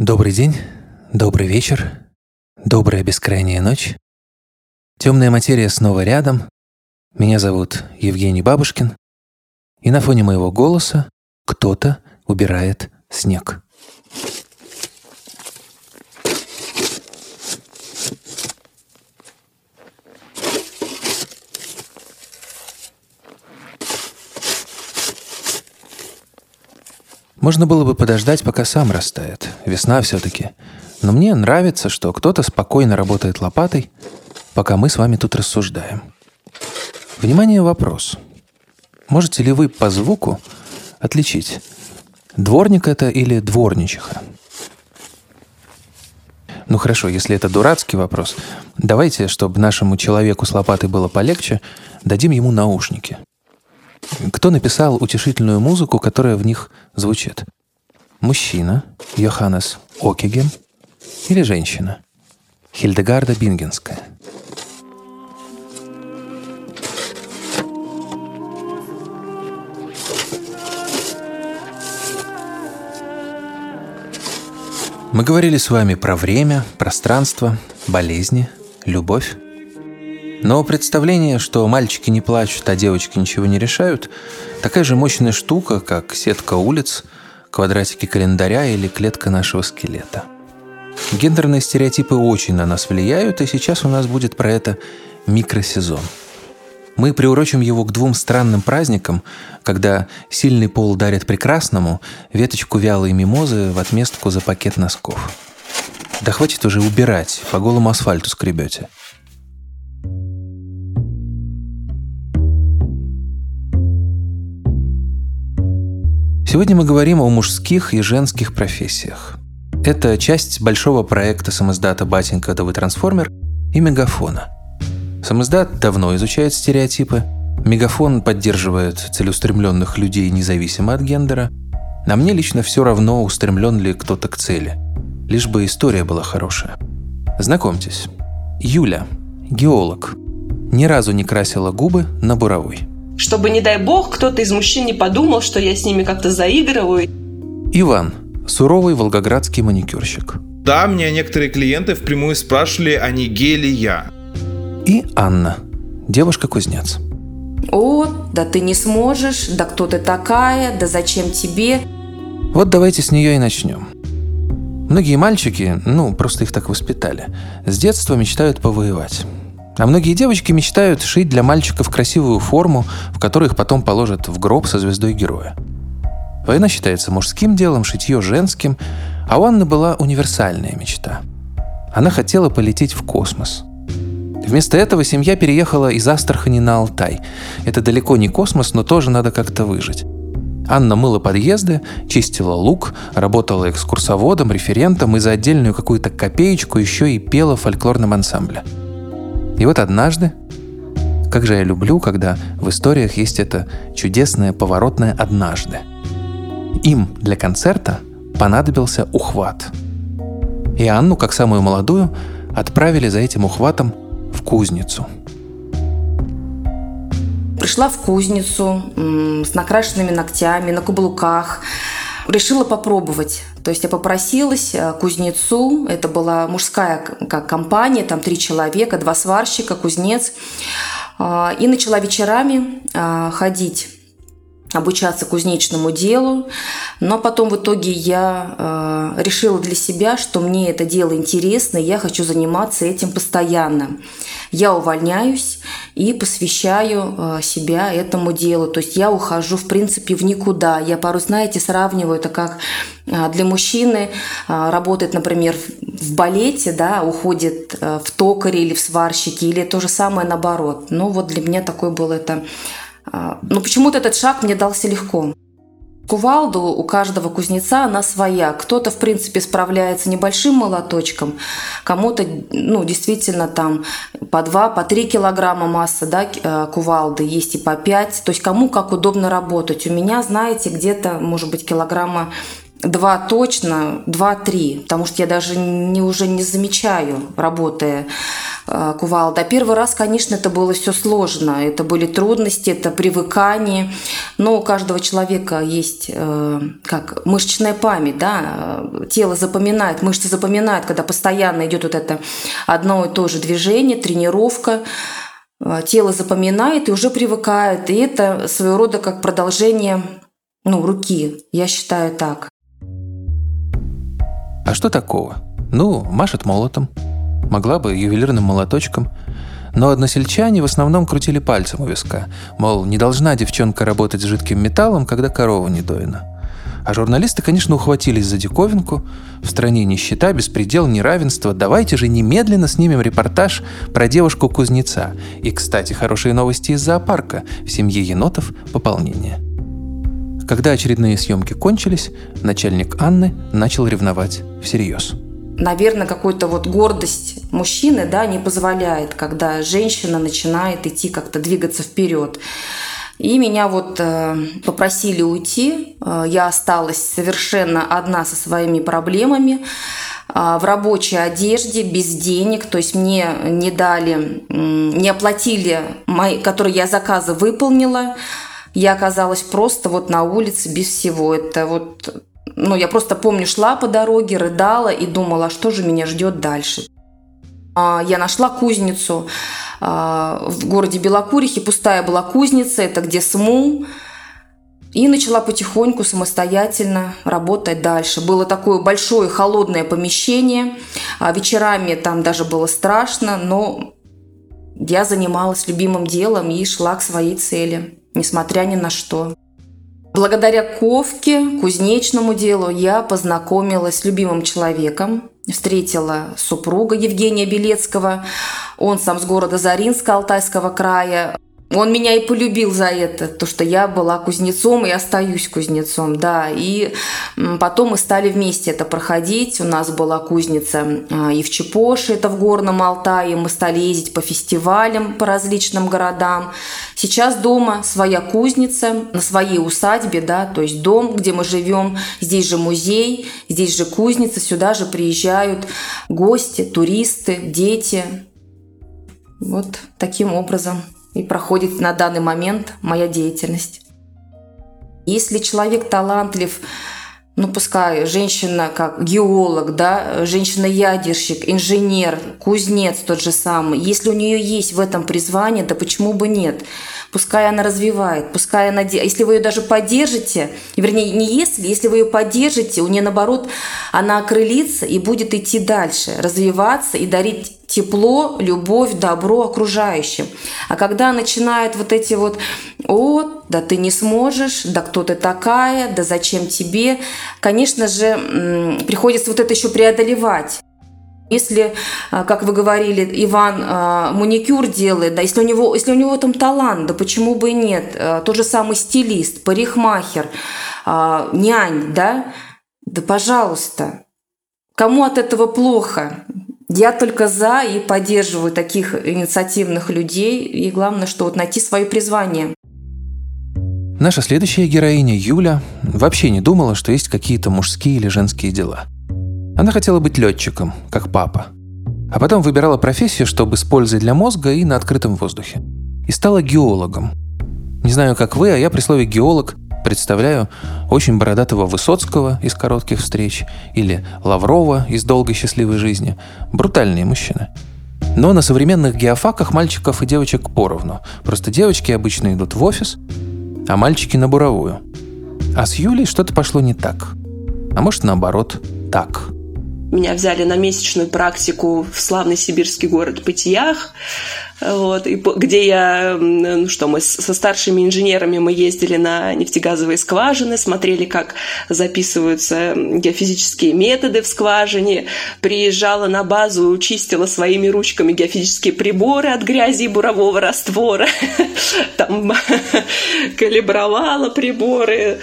Добрый день, добрый вечер, добрая бескрайняя ночь. Темная материя снова рядом. Меня зовут Евгений Бабушкин. И на фоне моего голоса кто-то убирает снег. Можно было бы подождать, пока сам растает. Весна все-таки. Но мне нравится, что кто-то спокойно работает лопатой, пока мы с вами тут рассуждаем. Внимание, вопрос. Можете ли вы по звуку отличить, дворник это или дворничиха? Ну хорошо, если это дурацкий вопрос, давайте, чтобы нашему человеку с лопатой было полегче, дадим ему наушники – кто написал утешительную музыку, которая в них звучит? Мужчина Йоханнес Окиген или женщина Хильдегарда Бингенская? Мы говорили с вами про время, пространство, болезни, любовь. Но представление, что мальчики не плачут, а девочки ничего не решают, такая же мощная штука, как сетка улиц, квадратики календаря или клетка нашего скелета. Гендерные стереотипы очень на нас влияют, и сейчас у нас будет про это микросезон. Мы приурочим его к двум странным праздникам, когда сильный пол дарит прекрасному веточку вялой мимозы в отместку за пакет носков. Да хватит уже убирать, по голому асфальту скребете – Сегодня мы говорим о мужских и женских профессиях. Это часть большого проекта самоздата «Батенька, вы трансформер» и «Мегафона». Самоздат давно изучает стереотипы, Мегафон поддерживает целеустремленных людей независимо от гендера, а мне лично все равно, устремлен ли кто-то к цели. Лишь бы история была хорошая. Знакомьтесь. Юля, геолог. Ни разу не красила губы на буровой чтобы, не дай бог, кто-то из мужчин не подумал, что я с ними как-то заигрываю. Иван, суровый волгоградский маникюрщик. Да, мне некоторые клиенты впрямую спрашивали, а не гей ли я. И Анна, девушка-кузнец. О, да ты не сможешь, да кто ты такая, да зачем тебе? Вот давайте с нее и начнем. Многие мальчики, ну, просто их так воспитали, с детства мечтают повоевать. А многие девочки мечтают шить для мальчиков красивую форму, в которой их потом положат в гроб со звездой героя. Война считается мужским делом, шитье женским, а у Анны была универсальная мечта. Она хотела полететь в космос. Вместо этого семья переехала из Астрахани на Алтай. Это далеко не космос, но тоже надо как-то выжить. Анна мыла подъезды, чистила лук, работала экскурсоводом, референтом и за отдельную какую-то копеечку еще и пела в фольклорном ансамбле – и вот однажды, как же я люблю, когда в историях есть это чудесное поворотное «однажды». Им для концерта понадобился ухват. И Анну, как самую молодую, отправили за этим ухватом в кузницу. Пришла в кузницу с накрашенными ногтями, на каблуках, решила попробовать. То есть я попросилась э, кузнецу, это была мужская как компания, там три человека, два сварщика, кузнец, а, и начала вечерами а, ходить обучаться кузнечному делу, но потом в итоге я э, решила для себя, что мне это дело интересно, и я хочу заниматься этим постоянно. Я увольняюсь и посвящаю э, себя этому делу, то есть я ухожу в принципе в никуда. Я порой, знаете, сравниваю это как э, для мужчины э, работает, например, в балете, да, уходит э, в токаре или в сварщике, или то же самое наоборот. Ну вот для меня такой был это но почему-то этот шаг мне дался легко. Кувалду у каждого кузнеца она своя. Кто-то, в принципе, справляется небольшим молоточком, кому-то, ну, действительно, там по 2, по 3 килограмма масса, да, э, кувалды, есть и по 5. То есть кому как удобно работать. У меня, знаете, где-то, может быть, килограмма два точно, два-три, потому что я даже не, уже не замечаю, работая э, кувалда. Первый раз, конечно, это было все сложно, это были трудности, это привыкание, но у каждого человека есть э, как мышечная память, да, тело запоминает, мышцы запоминают, когда постоянно идет вот это одно и то же движение, тренировка, э, тело запоминает и уже привыкает, и это своего рода как продолжение ну, руки, я считаю так. А что такого? Ну, машет молотом. Могла бы ювелирным молоточком. Но односельчане в основном крутили пальцем у виска. Мол, не должна девчонка работать с жидким металлом, когда корова не доина. А журналисты, конечно, ухватились за диковинку. В стране нищета, беспредел, неравенство. Давайте же немедленно снимем репортаж про девушку-кузнеца. И, кстати, хорошие новости из зоопарка. В семье енотов пополнение. Когда очередные съемки кончились, начальник Анны начал ревновать всерьез. Наверное, какой-то вот гордость мужчины да, не позволяет, когда женщина начинает идти как-то двигаться вперед. И меня вот э, попросили уйти. Э, я осталась совершенно одна со своими проблемами э, в рабочей одежде, без денег, то есть мне не дали, не оплатили, мои, которые я заказы выполнила, я оказалась просто вот на улице без всего. Это вот, ну, я просто помню, шла по дороге, рыдала и думала, а что же меня ждет дальше. А, я нашла кузницу а, в городе Белокурихе, пустая была кузница, это где СМУ, и начала потихоньку самостоятельно работать дальше. Было такое большое холодное помещение. Вечерами там даже было страшно, но я занималась любимым делом и шла к своей цели несмотря ни на что. Благодаря ковке, кузнечному делу я познакомилась с любимым человеком, встретила супруга Евгения Белецкого. Он сам с города Заринска Алтайского края. Он меня и полюбил за это, то, что я была кузнецом и остаюсь кузнецом, да. И потом мы стали вместе это проходить. У нас была кузница а, и в Чепоше, это в Горном Алтае. Мы стали ездить по фестивалям по различным городам. Сейчас дома своя кузница, на своей усадьбе, да, то есть дом, где мы живем. Здесь же музей, здесь же кузница, сюда же приезжают гости, туристы, дети. Вот таким образом и проходит на данный момент моя деятельность. Если человек талантлив, ну пускай женщина как геолог, да, женщина-ядерщик, инженер, кузнец тот же самый, если у нее есть в этом призвание, да почему бы нет? Пускай она развивает, пускай она... Если вы ее даже поддержите, вернее, не если, если вы ее поддержите, у нее наоборот, она окрылится и будет идти дальше, развиваться и дарить тепло, любовь, добро окружающим. А когда начинают вот эти вот «О, да ты не сможешь, да кто ты такая, да зачем тебе?», конечно же, приходится вот это еще преодолевать. Если, а, как вы говорили, Иван а, маникюр делает, да, если у него, если у него там талант, да почему бы и нет? А, тот же самый стилист, парикмахер, нянь, да, да пожалуйста. Кому от этого плохо? Я только за и поддерживаю таких инициативных людей. И главное, что вот найти свое призвание. Наша следующая героиня, Юля, вообще не думала, что есть какие-то мужские или женские дела. Она хотела быть летчиком, как папа. А потом выбирала профессию, чтобы с пользой для мозга и на открытом воздухе. И стала геологом. Не знаю, как вы, а я при слове «геолог» Представляю очень бородатого Высоцкого из «Коротких встреч» или Лаврова из «Долгой счастливой жизни». Брутальные мужчины. Но на современных геофаках мальчиков и девочек поровну. Просто девочки обычно идут в офис, а мальчики на буровую. А с Юлей что-то пошло не так. А может наоборот, так. Меня взяли на месячную практику в славный сибирский город Пытьях вот, и где я, ну что, мы со старшими инженерами мы ездили на нефтегазовые скважины, смотрели, как записываются геофизические методы в скважине, приезжала на базу, чистила своими ручками геофизические приборы от грязи и бурового раствора, там калибровала приборы,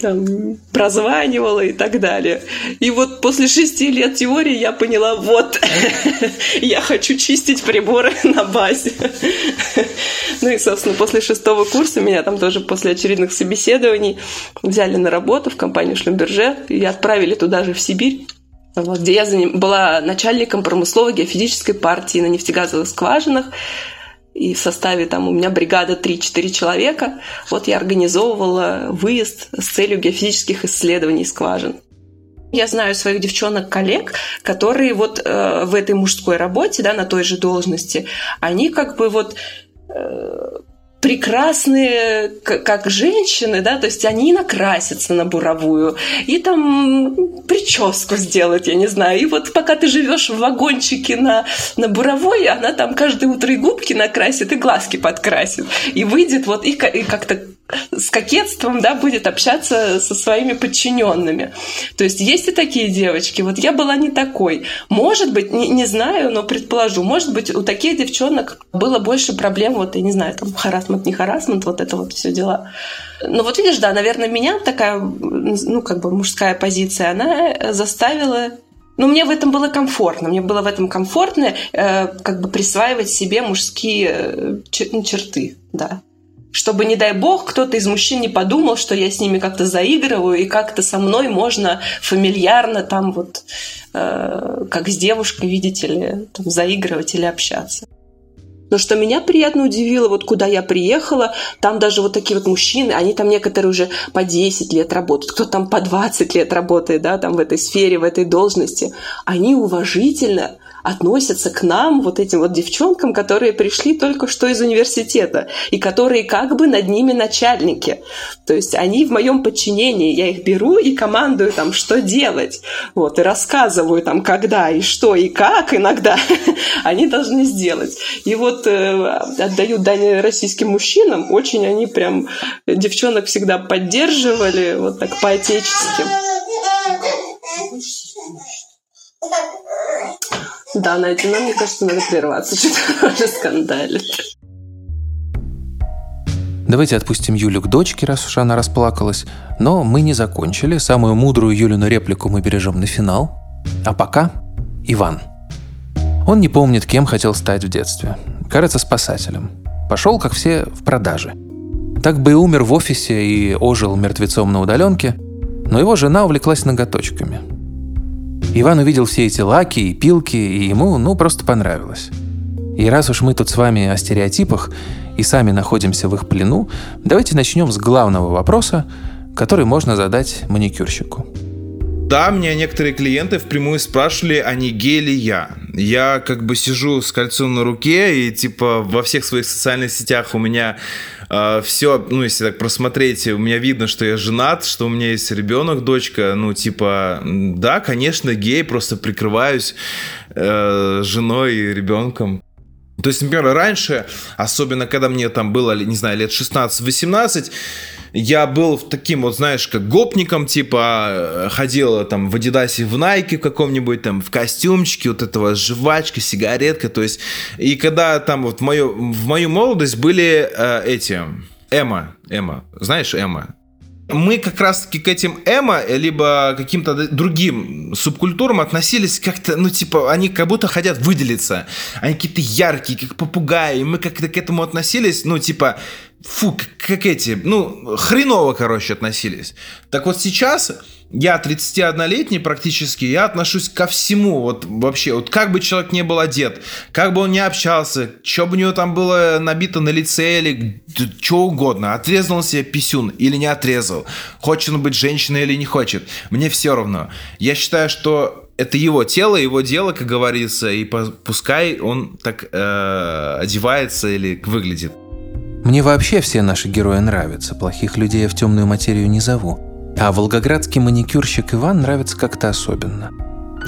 там, прозванивала и так далее. И вот после шести лет теории я поняла, вот, я хочу чистить приборы на базе базе. Ну и, собственно, после шестого курса меня там тоже после очередных собеседований взяли на работу в компанию Шлюмберже и отправили туда же, в Сибирь. Вот, где я была начальником промысловой геофизической партии на нефтегазовых скважинах. И в составе там у меня бригада 3-4 человека. Вот я организовывала выезд с целью геофизических исследований скважин. Я знаю своих девчонок-коллег, которые вот э, в этой мужской работе, да, на той же должности, они как бы вот э, прекрасные, как женщины, да, то есть они накрасятся на буровую и там прическу сделать, я не знаю. И вот пока ты живешь в вагончике на, на буровой, она там каждое утро и губки накрасит, и глазки подкрасит. И выйдет вот и, и как-то с кокетством, да, будет общаться со своими подчиненными. То есть есть и такие девочки. Вот я была не такой. Может быть, не, не знаю, но предположу, может быть, у таких девчонок было больше проблем, вот, я не знаю, там, харасмент, не харасмент, вот это вот все дела. Ну вот видишь, да, наверное, меня такая, ну, как бы мужская позиция, она заставила но мне в этом было комфортно. Мне было в этом комфортно э, как бы присваивать себе мужские э, ну, черты, да чтобы, не дай бог, кто-то из мужчин не подумал, что я с ними как-то заигрываю, и как-то со мной можно фамильярно там вот, э, как с девушкой, видите ли, там, заигрывать или общаться. Но что меня приятно удивило, вот куда я приехала, там даже вот такие вот мужчины, они там некоторые уже по 10 лет работают, кто там по 20 лет работает, да, там в этой сфере, в этой должности. Они уважительно относятся к нам, вот этим вот девчонкам, которые пришли только что из университета, и которые как бы над ними начальники. То есть они в моем подчинении, я их беру и командую там, что делать. Вот, и рассказываю там, когда и что и как иногда они должны сделать. И вот э, отдаю дань российским мужчинам, очень они прям девчонок всегда поддерживали, вот так по-отечески. Да, Надя, нам, мне кажется, надо прерваться, что-то уже скандалит. Давайте отпустим Юлю к дочке, раз уж она расплакалась. Но мы не закончили. Самую мудрую Юлину реплику мы бережем на финал. А пока Иван. Он не помнит, кем хотел стать в детстве. Кажется, спасателем. Пошел, как все, в продаже. Так бы и умер в офисе и ожил мертвецом на удаленке, но его жена увлеклась ноготочками – Иван увидел все эти лаки и пилки, и ему, ну, просто понравилось. И раз уж мы тут с вами о стереотипах и сами находимся в их плену, давайте начнем с главного вопроса, который можно задать маникюрщику. Да, меня некоторые клиенты впрямую спрашивали, а не гей ли я. Я как бы сижу с кольцом на руке, и типа во всех своих социальных сетях у меня э, все, ну, если так просмотреть, у меня видно, что я женат, что у меня есть ребенок, дочка, ну, типа, да, конечно, гей, просто прикрываюсь э, женой и ребенком. То есть, например, раньше, особенно когда мне там было, не знаю, лет 16-18, я был таким вот, знаешь, как гопником, типа, э, ходил там в Адидасе, в Найке в каком-нибудь там, в костюмчике, вот этого жвачка, сигаретка, то есть, и когда там вот в мою, в мою молодость были э, эти, Эма, Эма, знаешь Эма? мы как раз-таки к этим эмо, либо каким-то другим субкультурам относились как-то, ну, типа, они как будто хотят выделиться. Они какие-то яркие, как попугаи. И мы как-то к этому относились, ну, типа, фу, как эти, ну, хреново, короче, относились. Так вот сейчас я 31-летний практически, я отношусь ко всему, вот вообще, вот как бы человек не был одет, как бы он не общался, что бы у него там было набито на лице или что угодно, отрезал он себе писюн или не отрезал, хочет он быть женщиной или не хочет, мне все равно. Я считаю, что это его тело, его дело, как говорится, и пускай он так э, одевается или выглядит. Мне вообще все наши герои нравятся, плохих людей я в темную материю не зову. А волгоградский маникюрщик Иван нравится как-то особенно.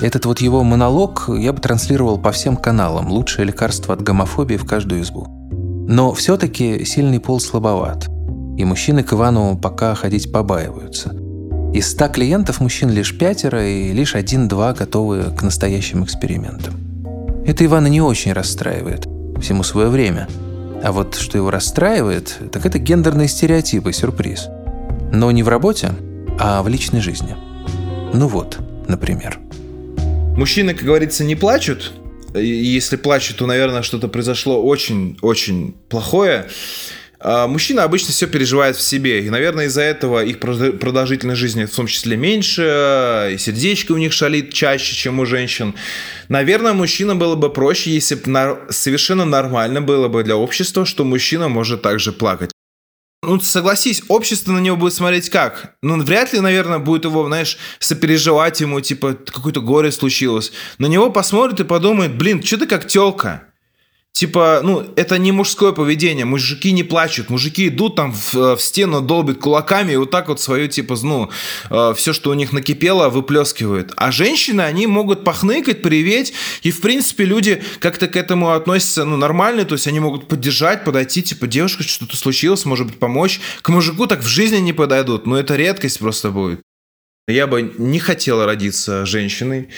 Этот вот его монолог я бы транслировал по всем каналам. Лучшее лекарство от гомофобии в каждую избу. Но все-таки сильный пол слабоват. И мужчины к Ивану пока ходить побаиваются. Из ста клиентов мужчин лишь пятеро и лишь один-два готовы к настоящим экспериментам. Это Ивана не очень расстраивает. Всему свое время – а вот что его расстраивает, так это гендерные стереотипы, сюрприз. Но не в работе, а в личной жизни. Ну вот, например. Мужчины, как говорится, не плачут, если плачут, то, наверное, что-то произошло очень-очень плохое. А, мужчина обычно все переживает в себе, и, наверное, из-за этого их продолжительность жизни в том числе меньше, и сердечко у них шалит чаще, чем у женщин. Наверное, мужчина было бы проще, если бы совершенно нормально было бы для общества, что мужчина может также плакать. Ну, согласись, общество на него будет смотреть как? Ну, вряд ли, наверное, будет его, знаешь, сопереживать ему, типа, какое-то горе случилось. На него посмотрит и подумает, блин, что ты как телка? Типа, ну, это не мужское поведение. Мужики не плачут. Мужики идут там в, э, в стену, долбят кулаками и вот так вот свое, типа, ну, э, все, что у них накипело, выплескивают. А женщины, они могут похныкать, приветь. И, в принципе, люди как-то к этому относятся, ну, нормально. То есть они могут поддержать, подойти, типа, девушка, что-то случилось, может быть, помочь. К мужику так в жизни не подойдут. Но это редкость просто будет. Я бы не хотела родиться женщиной.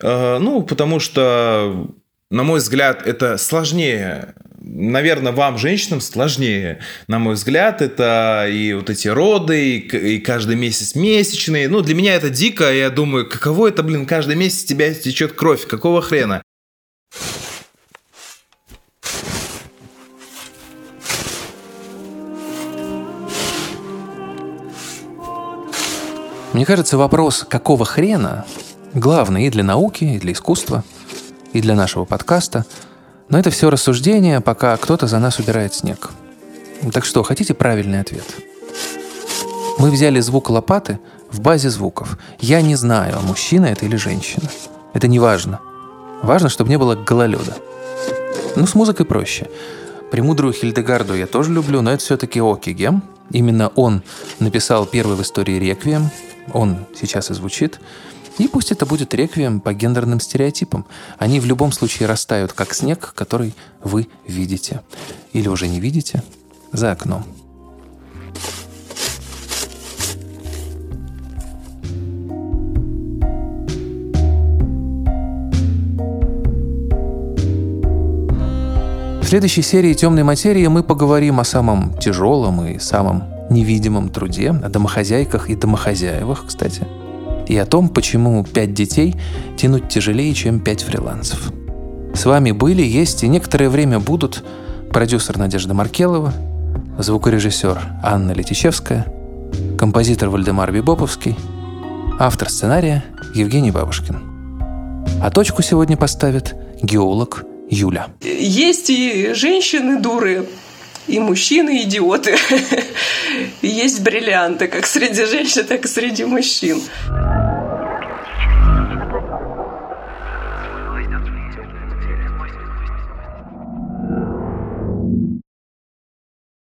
Э, ну, потому что на мой взгляд, это сложнее. Наверное, вам, женщинам, сложнее. На мой взгляд, это и вот эти роды, и, каждый месяц месячные. Ну, для меня это дико. Я думаю, каково это, блин, каждый месяц тебя течет кровь. Какого хрена? Мне кажется, вопрос «какого хрена?» главный и для науки, и для искусства – и для нашего подкаста. Но это все рассуждение, пока кто-то за нас убирает снег. Так что, хотите правильный ответ? Мы взяли звук лопаты в базе звуков. Я не знаю, мужчина это или женщина. Это не важно. Важно, чтобы не было гололеда. Ну, с музыкой проще. Премудрую Хильдегарду я тоже люблю, но это все-таки Окигем. Именно он написал первый в истории реквием. Он сейчас и звучит. И пусть это будет реквием по гендерным стереотипам. Они в любом случае растают, как снег, который вы видите. Или уже не видите за окном. В следующей серии «Темной материи» мы поговорим о самом тяжелом и самом невидимом труде, о домохозяйках и домохозяевах, кстати – и о том, почему пять детей тянуть тяжелее, чем пять фрилансов. С вами были, есть и некоторое время будут продюсер Надежда Маркелова, звукорежиссер Анна Летичевская, композитор Вальдемар Бибоповский, автор сценария Евгений Бабушкин. А точку сегодня поставит геолог Юля. Есть и женщины дуры, и мужчины идиоты. Есть бриллианты как среди женщин, так и среди мужчин.